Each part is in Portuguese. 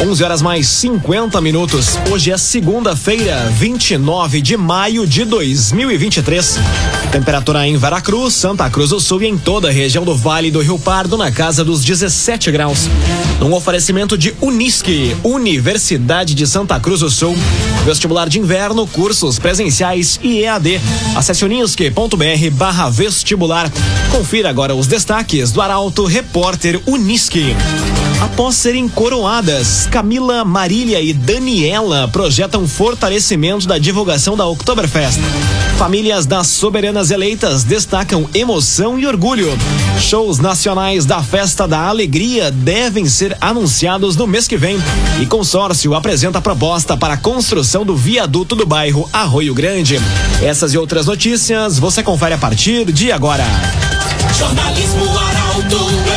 11 horas mais 50 minutos. Hoje é segunda-feira, 29 de maio de 2023. Temperatura em Veracruz, Santa Cruz do Sul e em toda a região do Vale do Rio Pardo na casa dos 17 graus. Um oferecimento de Unisque, Universidade de Santa Cruz do Sul. Vestibular de inverno, cursos presenciais e EAD. Acesse unisque.br barra vestibular. Confira agora os destaques do Arauto Repórter Unisque. Após serem coroadas, Camila, Marília e Daniela projetam fortalecimento da divulgação da Oktoberfest. Famílias das soberanas eleitas destacam emoção e orgulho. Shows nacionais da Festa da Alegria devem ser anunciados no mês que vem. E consórcio apresenta proposta para a construção do viaduto do bairro Arroio Grande. Essas e outras notícias você confere a partir de agora. Jornalismo Arauto.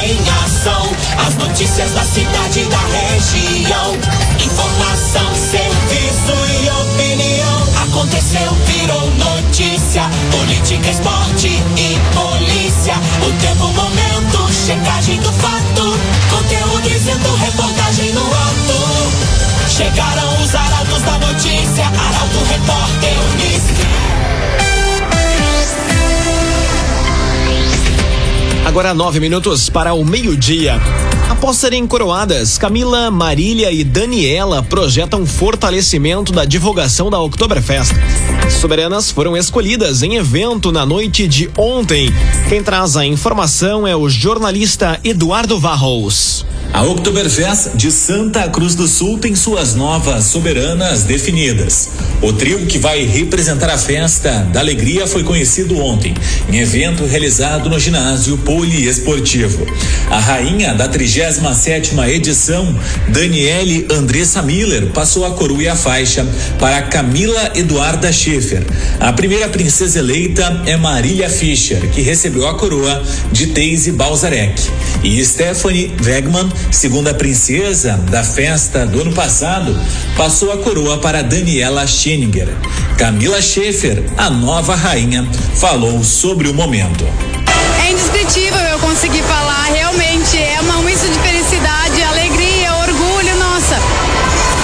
As notícias da cidade e da região. Informação, serviço e opinião. Aconteceu, virou notícia. Política, esporte e polícia. O tempo, momento, checagem do fato. Conteúdo dizendo, reportagem no ato. Chegaram os arautos da notícia. Arauto, repórter, Unisque. Agora nove minutos para o meio-dia. Após serem coroadas, Camila, Marília e Daniela projetam fortalecimento da divulgação da Oktoberfest. Soberanas foram escolhidas em evento na noite de ontem. Quem traz a informação é o jornalista Eduardo Varros. A Oktoberfest de Santa Cruz do Sul tem suas novas soberanas definidas. O trio que vai representar a festa da alegria foi conhecido ontem, em evento realizado no ginásio poliesportivo. A rainha da 37 edição, Daniele Andressa Miller, passou a coroa e a faixa para Camila Eduarda Schiffer. A primeira princesa eleita é Marília Fischer, que recebeu a coroa de Teise Balzarek. E Stephanie Wegman, segunda princesa da festa do ano passado, passou a coroa para Daniela Camila Schaefer, a nova rainha, falou sobre o momento. É indescritível eu conseguir falar, realmente é uma misto de felicidade, alegria, orgulho, nossa.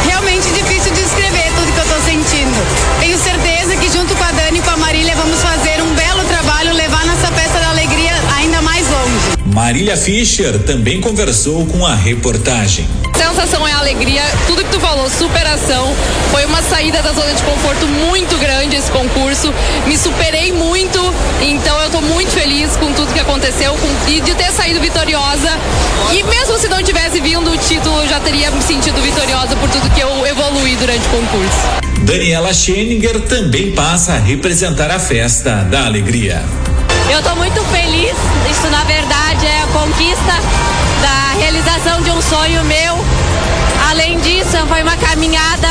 Realmente difícil de descrever tudo que eu tô sentindo. Tenho certeza que junto com a Dani e com a Marília vamos fazer um belo trabalho, levar nossa festa da alegria ainda mais longe. Marília Fischer também conversou com a reportagem. Sensação é alegria, tudo que tu falou, superação. Foi uma saída da zona de conforto muito grande esse concurso. Me superei muito, então eu tô muito feliz com tudo que aconteceu com, e de ter saído vitoriosa. E mesmo se não tivesse vindo o título, eu já teria me sentido vitoriosa por tudo que eu evoluí durante o concurso. Daniela Scheninger também passa a representar a festa da alegria. Eu estou muito feliz. Isso, na verdade, é a conquista da realização de um sonho meu. Além disso, foi uma caminhada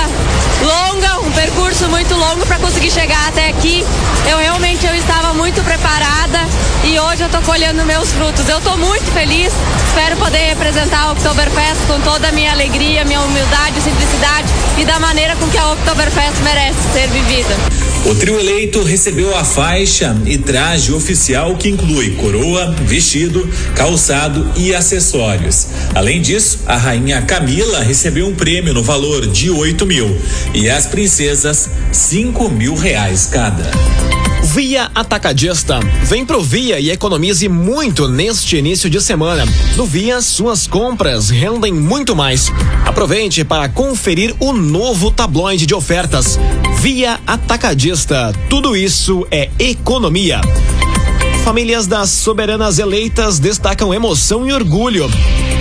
longa, um percurso muito longo para conseguir chegar até aqui. Eu realmente eu estava muito preparada e hoje eu estou colhendo meus frutos. Eu estou muito feliz. Espero poder representar o Oktoberfest com toda a minha alegria, minha humildade, simplicidade e da maneira com que a Oktoberfest merece ser vivida. O trio eleito recebeu a faixa e traje oficial que inclui coroa, vestido, calçado e acessórios. Além disso, a rainha Camila recebeu um prêmio no valor de 8 mil e as princesas cinco mil reais cada. Via Atacadista. Vem pro Via e economize muito neste início de semana. No Via, suas compras rendem muito mais. Aproveite para conferir o novo tabloide de ofertas. Via Atacadista. Tudo isso é economia. Famílias das soberanas eleitas destacam emoção e orgulho.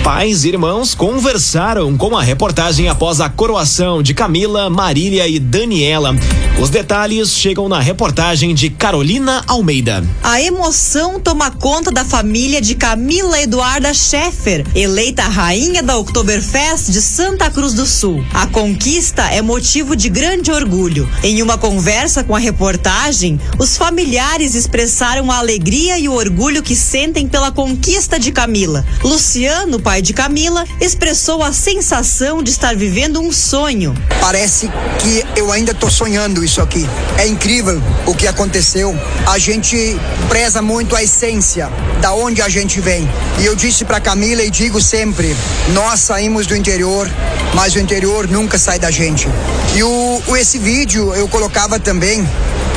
Pais e irmãos conversaram com a reportagem após a coroação de Camila, Marília e Daniela. Os detalhes chegam na reportagem de Carolina Almeida. A emoção toma conta da família de Camila Eduarda Scheffer, eleita rainha da Oktoberfest de Santa Cruz do Sul. A conquista é motivo de grande orgulho. Em uma conversa com a reportagem, os familiares expressaram a alegria e o orgulho que sentem pela conquista de Camila. Luciano, pai de Camila, expressou a sensação de estar vivendo um sonho. Parece que eu ainda estou sonhando isso aqui. É incrível o que aconteceu. A gente preza muito a essência da onde a gente vem. E eu disse para Camila e digo sempre: nós saímos do interior, mas o interior nunca sai da gente. E o esse vídeo eu colocava também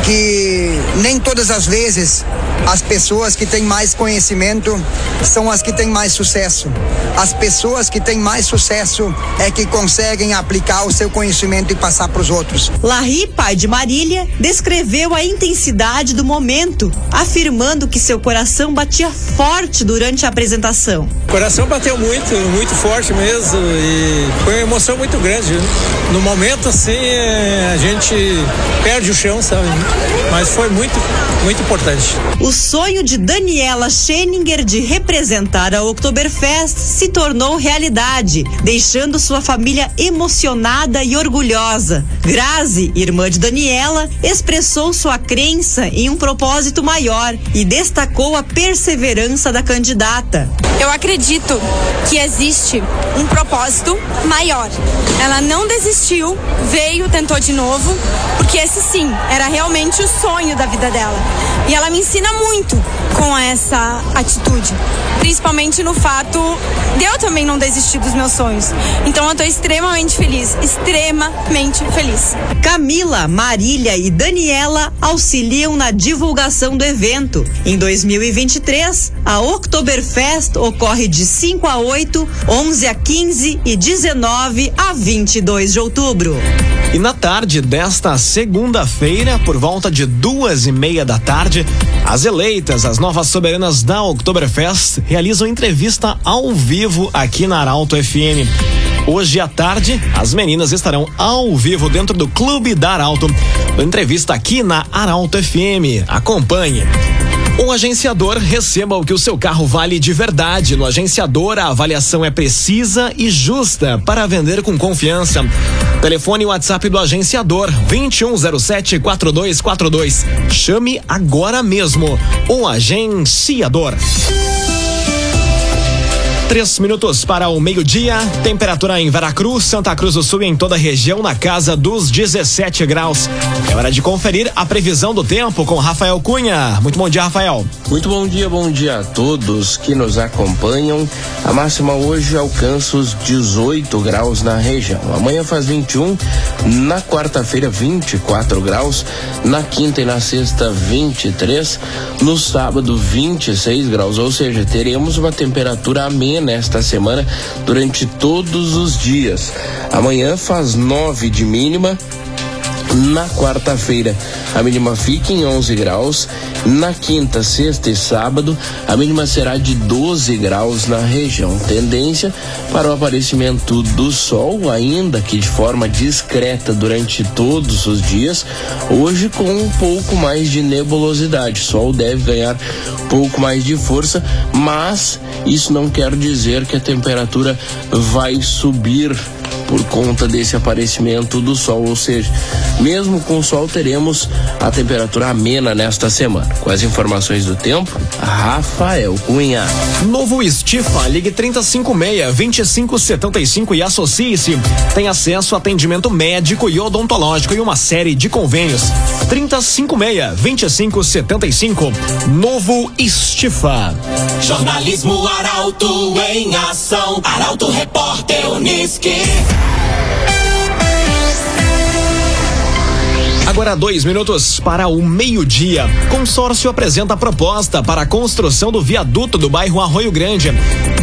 que nem todas as vezes as pessoas que têm mais conhecimento são as que têm mais sucesso. As pessoas que têm mais sucesso é que conseguem aplicar o seu conhecimento e passar para os outros. Larry, pai de Marília, descreveu a intensidade do momento, afirmando que seu coração batia forte durante a apresentação. O coração bateu muito, muito forte mesmo e foi uma emoção muito grande. No momento assim, a gente perde o chão, sabe? Mas foi muito, muito importante. O sonho de Daniela Scheninger de representar a Oktoberfest se tornou realidade, deixando sua família emocionada e orgulhosa. Grazi, irmã de Daniela, expressou sua crença em um propósito maior e destacou a perseverança da candidata. Eu acredito que existe um propósito maior. Ela não desistiu, veio, tentou de novo, porque esse sim era realmente o sonho da vida dela. E ela me ensina muito com essa atitude, principalmente no fato de eu também não desistir dos meus sonhos. Então eu tô extremamente feliz, extremamente feliz. Camila, Marília e Daniela auxiliam na divulgação do evento. Em 2023, a Oktoberfest ocorre de 5 a 8, 11 a 15 e 19 a 22 de outubro. E na tarde desta segunda-feira, por volta de duas e meia da tarde, as eleitas, as novas soberanas da Oktoberfest, realizam entrevista ao vivo aqui na Arauto FM. Hoje à tarde, as meninas estarão ao vivo dentro do Clube da Arauto. Entrevista aqui na Arauto FM. Acompanhe. Um agenciador receba o que o seu carro vale de verdade. No agenciador, a avaliação é precisa e justa para vender com confiança. Telefone e WhatsApp do agenciador 2107 4242. Chame agora mesmo o agenciador. Três minutos para o meio-dia. Temperatura em Veracruz, Santa Cruz do Sul e em toda a região na casa dos 17 graus. É hora de conferir a previsão do tempo com Rafael Cunha. Muito bom dia, Rafael. Muito bom dia, bom dia a todos que nos acompanham. A máxima hoje alcança os 18 graus na região. Amanhã faz 21, na quarta-feira 24 graus, na quinta e na sexta 23, no sábado 26 graus, ou seja, teremos uma temperatura amena nesta semana durante todos os dias. Amanhã faz 9 de mínima, na quarta-feira, a mínima fica em 11 graus. Na quinta, sexta e sábado, a mínima será de 12 graus na região. Tendência para o aparecimento do sol, ainda que de forma discreta durante todos os dias. Hoje, com um pouco mais de nebulosidade. O sol deve ganhar um pouco mais de força, mas isso não quer dizer que a temperatura vai subir por conta desse aparecimento do sol, ou seja, mesmo com o sol teremos a temperatura amena nesta semana. Com as informações do tempo, Rafael Cunha. Novo Estifa, ligue 356-2575 e associe-se. Tem acesso a atendimento médico e odontológico e uma série de convênios. 356-2575. Novo Estifa. Jornalismo Arauto em ação. Arauto Repórter Uniski. Agora dois minutos para o meio-dia. Consórcio apresenta proposta para a construção do viaduto do bairro Arroio Grande.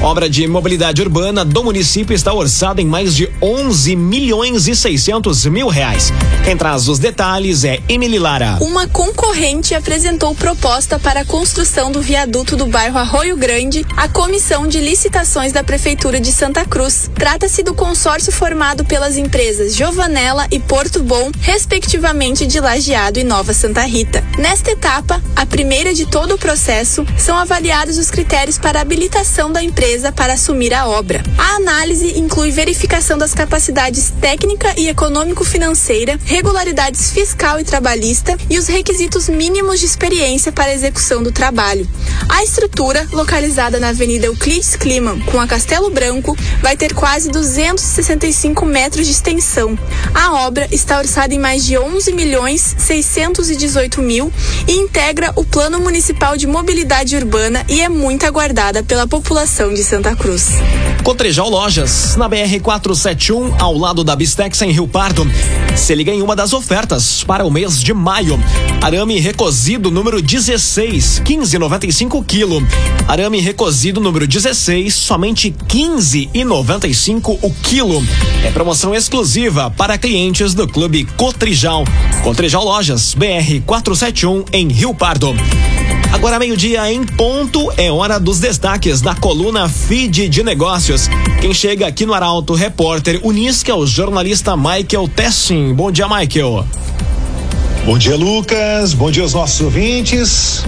Obra de mobilidade urbana do município está orçada em mais de 11 milhões e 600 mil reais. Quem traz os detalhes é Emily Lara. Uma concorrente apresentou proposta para a construção do viaduto do bairro Arroio Grande à Comissão de Licitações da Prefeitura de Santa Cruz. Trata-se do consórcio formado pelas empresas Giovanella e Porto Bom, respectivamente de Lajeado e Nova Santa Rita. Nesta etapa, a primeira de todo o processo, são avaliados os critérios para habilitação da empresa para assumir a obra. A análise inclui verificação das capacidades técnica e econômico-financeira, regularidades fiscal e trabalhista e os requisitos mínimos de experiência para a execução do trabalho. A estrutura, localizada na Avenida Euclides Kliman com a Castelo Branco, vai ter quase 265 metros de extensão. A obra está orçada em mais de 11 milhões 618 mil e integra o Plano Municipal de Mobilidade Urbana e é muito aguardada pela população de Santa Cruz. Cotrijal Lojas, na BR 471, ao lado da Bistex em Rio Pardo. Se liga em uma das ofertas para o mês de maio. Arame recozido número 16, 15,95 kg. Arame recozido número 16, somente 15,95 o quilo. É promoção exclusiva para clientes do Clube Cotrijal. Cotrijal Lojas, BR 471 em Rio Pardo. Agora, meio-dia em ponto, é hora dos destaques da coluna Feed de Negócios. Quem chega aqui no Arauto, repórter Unisque, é o jornalista Michael Tessin. Bom dia, Michael. Bom dia, Lucas. Bom dia aos nossos ouvintes.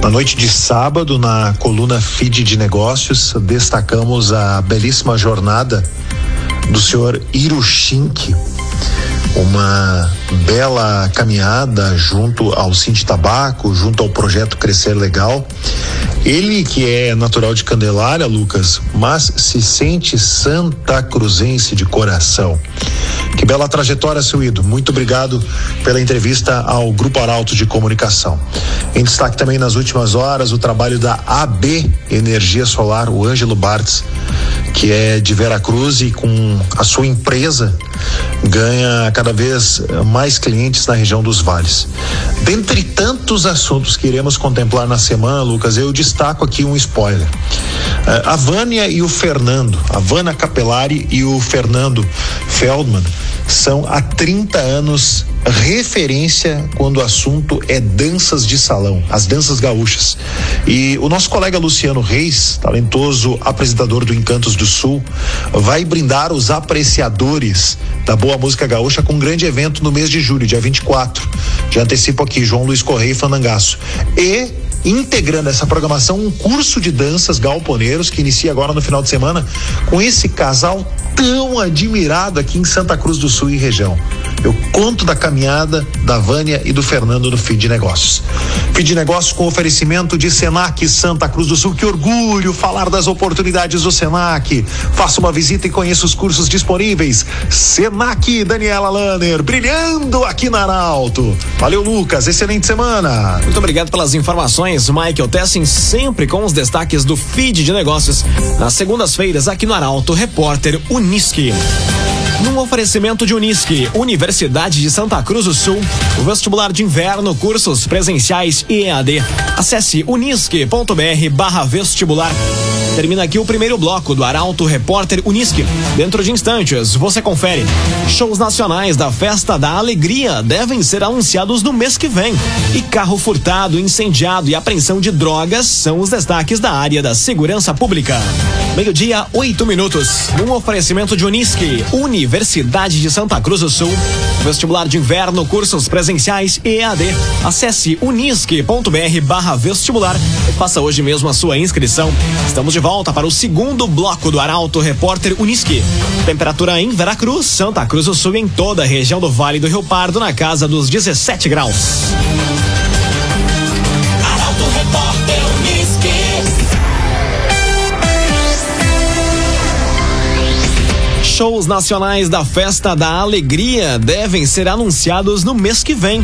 Na noite de sábado, na coluna Feed de Negócios, destacamos a belíssima jornada do senhor Hiroshink, uma bela caminhada junto ao Cinti Tabaco, junto ao projeto Crescer Legal. Ele que é natural de Candelária, Lucas, mas se sente santa cruzense de coração. Que bela trajetória, seu ídolo. Muito obrigado pela entrevista ao Grupo Arauto de Comunicação. Em destaque também nas últimas horas o trabalho da AB Energia Solar, o Ângelo Bartz, que é de Veracruz e com a sua empresa ganha cada vez mais clientes na região dos vales. Dentre tantos assuntos que iremos contemplar na semana, Lucas, eu destaco aqui um spoiler. Uh, a Vânia e o Fernando, a Vânia Capelari e o Fernando Feldman são há 30 anos referência quando o assunto é danças de salão, as danças gaúchas. E o nosso colega Luciano Reis, talentoso apresentador do Encantos do Sul, vai brindar os apreciadores da boa música gaúcha com um grande evento no mês de julho, dia 24. Já antecipo aqui, João Luiz Correia e Fandangaço. E integrando essa programação um curso de danças galponeiros que inicia agora no final de semana com esse casal tão admirado aqui em Santa Cruz do Sul e região. Eu conto da caminhada da Vânia e do Fernando no de Negócios. De Negócios com oferecimento de Senac Santa Cruz do Sul. Que orgulho falar das oportunidades do Senac. Faça uma visita e conheça os cursos disponíveis. Senac Daniela Lanner, brilhando aqui na Arauto. Valeu, Lucas. Excelente semana. Muito obrigado pelas informações, Michael Tessin, sempre com os destaques do feed de negócios. Nas segundas-feiras, aqui no Arauto, repórter Uniski. Num oferecimento de Unisque, Universidade de Santa Cruz do Sul, vestibular de inverno, cursos presenciais e EAD. Acesse unisque.br barra vestibular. Termina aqui o primeiro bloco do Arauto Repórter Unisque. Dentro de instantes, você confere. Shows nacionais da Festa da Alegria devem ser anunciados no mês que vem. E carro furtado, incendiado e apreensão de drogas são os destaques da área da segurança pública. Meio-dia, oito minutos. Num oferecimento de Unisque, Universidade de Santa Cruz do Sul. Vestibular de inverno, cursos presenciais e EAD. Acesse unisque.br barra vestibular e faça hoje mesmo a sua inscrição. Estamos de volta para o segundo bloco do Arauto Repórter Unisque. Temperatura em Veracruz, Santa Cruz do Sul e em toda a região do Vale do Rio Pardo na casa dos 17 graus. Shows nacionais da Festa da Alegria devem ser anunciados no mês que vem.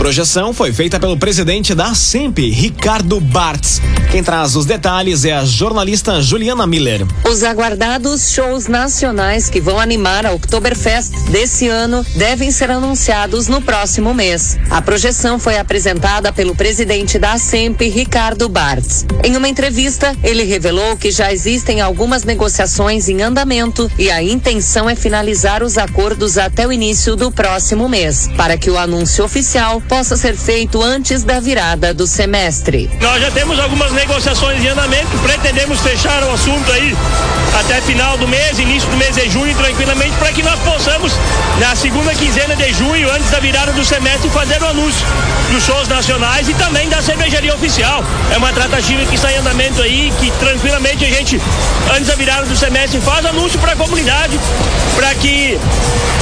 Projeção foi feita pelo presidente da SEMP, Ricardo Bartz. Quem traz os detalhes é a jornalista Juliana Miller. Os aguardados shows nacionais que vão animar a Oktoberfest desse ano devem ser anunciados no próximo mês. A projeção foi apresentada pelo presidente da SEMP, Ricardo Bartz. Em uma entrevista, ele revelou que já existem algumas negociações em andamento e a intenção é finalizar os acordos até o início do próximo mês, para que o anúncio oficial possa ser feito antes da virada do semestre. Nós já temos algumas negociações em andamento, pretendemos fechar o assunto aí até final do mês, início do mês de junho, tranquilamente, para que nós possamos, na segunda quinzena de junho, antes da virada do semestre, fazer o anúncio dos shows nacionais e também da cervejaria oficial. É uma tratativa que está em andamento aí, que tranquilamente a gente, antes da virada do semestre, faz anúncio para a comunidade, para que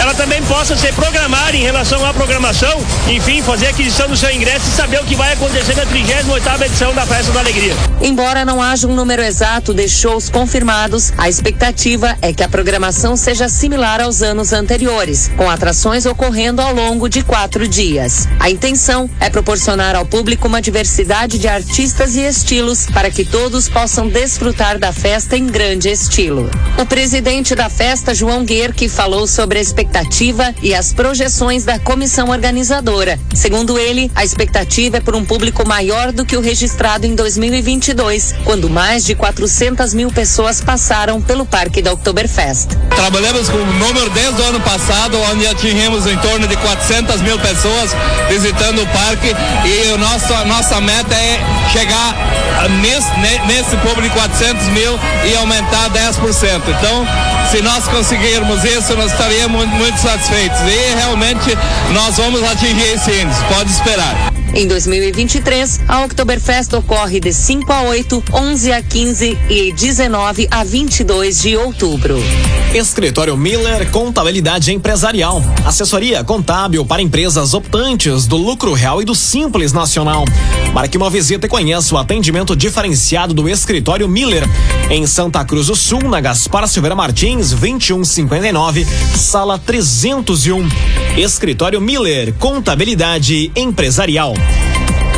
ela também possa se programar em relação à programação, enfim, fazer aquisição do seu ingresso e saber o que vai acontecer na 38ª edição da Festa da Alegria. Embora não haja um número exato de shows confirmados, a expectativa é que a programação seja similar aos anos anteriores, com atrações ocorrendo ao longo de quatro dias. A intenção é proporcionar ao público uma diversidade de artistas e estilos para que todos possam desfrutar da festa em grande estilo. O presidente da festa, João Guerque, falou sobre a expectativa e as projeções da comissão organizadora. Segundo ele, a expectativa é por um público maior do que o registrado em 2022, quando mais de 400 mil pessoas passaram pelo Parque da Oktoberfest. Trabalhamos com o número desde o ano passado, onde atingimos em torno de 400 mil pessoas visitando o parque e o nosso, a nossa meta é chegar nesse, nesse público 400 mil e aumentar 10%. Então, se nós conseguirmos isso, nós estaríamos muito satisfeitos e realmente nós vamos atingir esse índice, pode esperar. Em 2023, a Oktoberfest ocorre de 5 a 8, 11 a 15 e 19 a 22 de outubro. Escritório Miller Contabilidade Empresarial. Assessoria contábil para empresas optantes do lucro real e do Simples Nacional. Marque uma visita e conheça o atendimento diferenciado do Escritório Miller. Em Santa Cruz do Sul, na Gaspar Silveira Martins, 2159, sala 301. Escritório Miller Contabilidade Empresarial.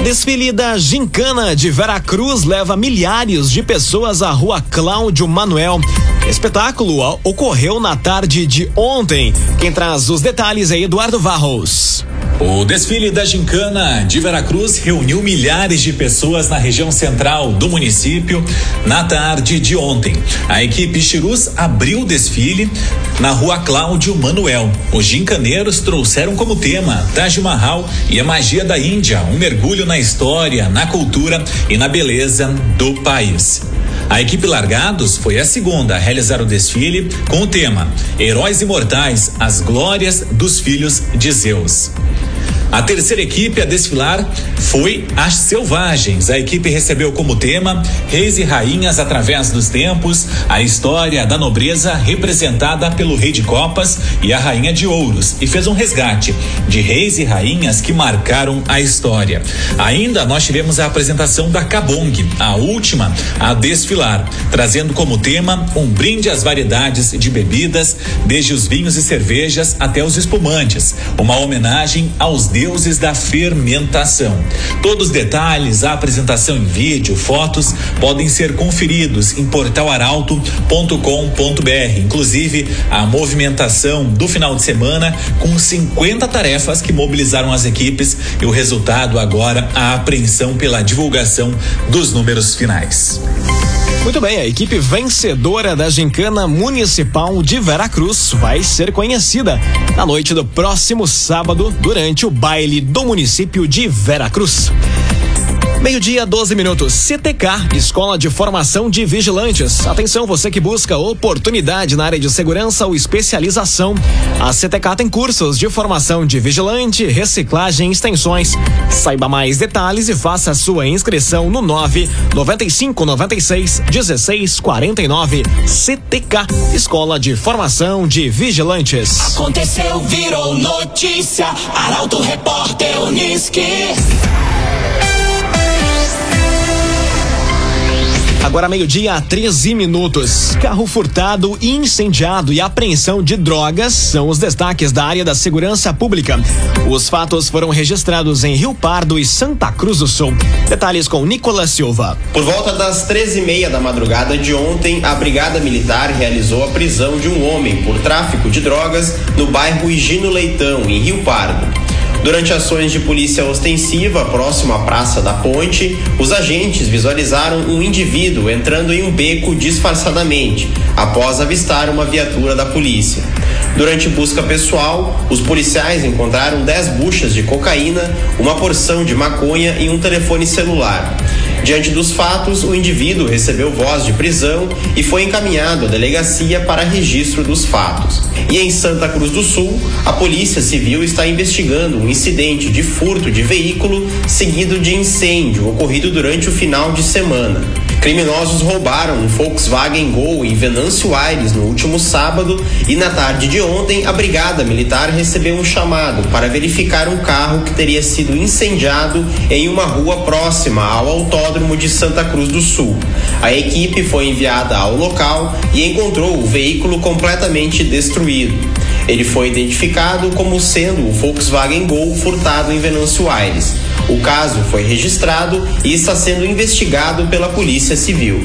Desfile da Gincana de Veracruz leva milhares de pessoas à rua Cláudio Manuel. Espetáculo ocorreu na tarde de ontem. Quem traz os detalhes é Eduardo Varros. O desfile da Gincana de Veracruz reuniu milhares de pessoas na região central do município na tarde de ontem. A equipe Chirus abriu o desfile na rua Cláudio Manuel. Os gincaneiros trouxeram como tema Taj Mahal e a magia da Índia, um mergulho na história, na cultura e na beleza do país. A equipe Largados foi a segunda a realizar o desfile com o tema Heróis Imortais, as glórias dos filhos de Zeus. A terceira equipe a desfilar foi as Selvagens. A equipe recebeu como tema Reis e Rainhas através dos tempos, a história da nobreza representada pelo Rei de Copas e a Rainha de Ouros e fez um resgate de reis e rainhas que marcaram a história. Ainda nós tivemos a apresentação da Cabong, a última a desfilar, trazendo como tema um brinde às variedades de bebidas, desde os vinhos e cervejas até os espumantes, uma homenagem aos deuses da fermentação. Todos os detalhes, a apresentação em vídeo, fotos podem ser conferidos em portalaralto.com.br. Inclusive, a movimentação do final de semana com 50 tarefas que mobilizaram as equipes e o resultado agora a apreensão pela divulgação dos números finais. Muito bem, a equipe vencedora da Gincana Municipal de Veracruz vai ser conhecida na noite do próximo sábado durante o baile do município de Veracruz. Meio-dia, 12 minutos. CTK, Escola de Formação de Vigilantes. Atenção, você que busca oportunidade na área de segurança ou especialização. A CTK tem cursos de formação de vigilante, reciclagem e extensões. Saiba mais detalhes e faça sua inscrição no 9 95 96 16 49. CTK, Escola de Formação de Vigilantes. Aconteceu, virou notícia. Arauto Repórter Uniski. Agora meio-dia, 13 minutos. Carro furtado, incendiado e apreensão de drogas são os destaques da área da segurança pública. Os fatos foram registrados em Rio Pardo e Santa Cruz do Sul. Detalhes com Nicolas Silva. Por volta das 13h30 da madrugada de ontem, a Brigada Militar realizou a prisão de um homem por tráfico de drogas no bairro Higino Leitão, em Rio Pardo. Durante ações de polícia ostensiva próximo à Praça da Ponte, os agentes visualizaram um indivíduo entrando em um beco disfarçadamente, após avistar uma viatura da polícia. Durante busca pessoal, os policiais encontraram 10 buchas de cocaína, uma porção de maconha e um telefone celular. Diante dos fatos, o indivíduo recebeu voz de prisão e foi encaminhado à delegacia para registro dos fatos. E em Santa Cruz do Sul, a Polícia Civil está investigando um incidente de furto de veículo seguido de incêndio ocorrido durante o final de semana. Criminosos roubaram um Volkswagen Gol em Venâncio Aires no último sábado e na tarde de ontem a Brigada Militar recebeu um chamado para verificar um carro que teria sido incendiado em uma rua próxima ao Autódromo de Santa Cruz do Sul. A equipe foi enviada ao local e encontrou o veículo completamente destruído. Ele foi identificado como sendo o Volkswagen Gol furtado em Venâncio Aires. O caso foi registrado e está sendo investigado pela Polícia Civil.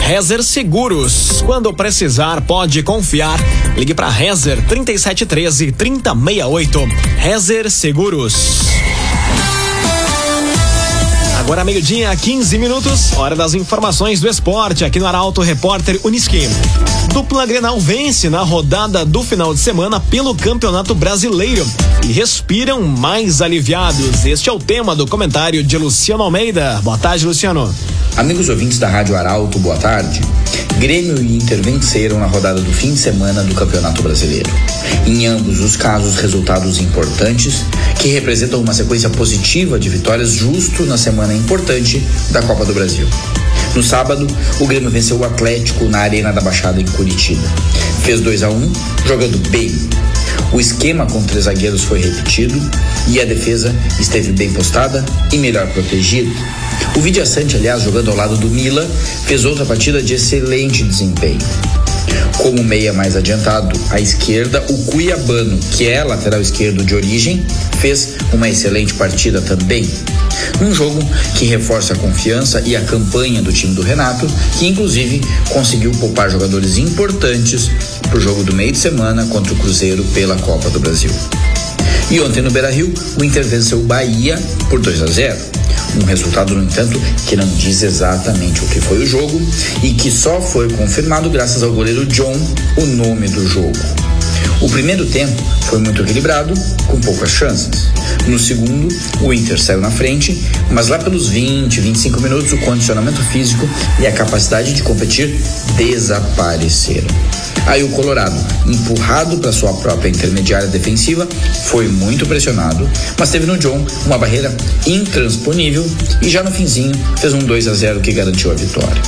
Rezer Seguros. Quando precisar, pode confiar. Ligue para Rezer 3713 3068. Rezer Seguros. Agora meio-dia, 15 minutos, hora das informações do esporte aqui no Arauto Repórter Uniski. Dupla Grenal vence na rodada do final de semana pelo Campeonato Brasileiro e respiram mais aliviados. Este é o tema do comentário de Luciano Almeida. Boa tarde, Luciano. Amigos ouvintes da Rádio Arauto, boa tarde. Grêmio e Inter venceram na rodada do fim de semana do Campeonato Brasileiro. Em ambos os casos, resultados importantes que representam uma sequência positiva de vitórias justo na semana importante da Copa do Brasil. No sábado, o Grêmio venceu o Atlético na Arena da Baixada em Curitiba. Fez 2 a 1 um, jogando bem. O esquema com três zagueiros foi repetido e a defesa esteve bem postada e melhor protegida. O Vidia Sante, aliás, jogando ao lado do Mila, fez outra partida de excelente desempenho. Como meia mais adiantado, à esquerda, o Cuiabano, que é lateral esquerdo de origem, fez uma excelente partida também. Um jogo que reforça a confiança e a campanha do time do Renato, que inclusive conseguiu poupar jogadores importantes para o jogo do meio de semana contra o Cruzeiro pela Copa do Brasil. E ontem no Beira Rio, o Inter venceu o Bahia por 2 a 0. Um resultado, no entanto, que não diz exatamente o que foi o jogo e que só foi confirmado graças ao goleiro John, o nome do jogo. O primeiro tempo foi muito equilibrado, com poucas chances. No segundo, o Inter saiu na frente, mas lá pelos 20, 25 minutos, o condicionamento físico e a capacidade de competir desapareceram. Aí o Colorado, empurrado para sua própria intermediária defensiva, foi muito pressionado, mas teve no John uma barreira intransponível e já no finzinho fez um 2 a 0 que garantiu a vitória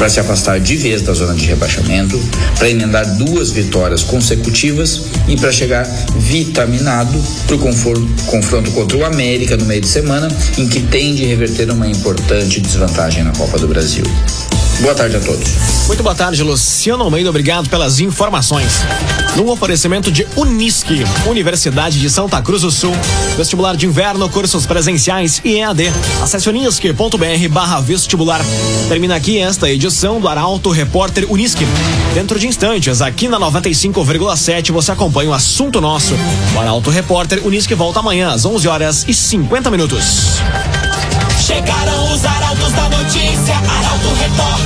para se afastar de vez da zona de rebaixamento, para emendar duas vitórias consecutivas e para chegar vitaminado para o confronto contra o América no meio de semana, em que tende a reverter uma importante desvantagem na Copa do Brasil. Boa tarde a todos. Muito boa tarde, Luciano Almeida. Obrigado pelas informações. No oferecimento de Unisque, Universidade de Santa Cruz do Sul. Vestibular de inverno, cursos presenciais e EAD. Acesse unisque.br barra vestibular. Termina aqui esta edição do Arauto Repórter Unisque. Dentro de instantes, aqui na 95,7, você acompanha o assunto nosso. O Arauto Repórter Unisque volta amanhã às 11 horas e 50 minutos. Chegaram os arautos da notícia, Arauto Repórter.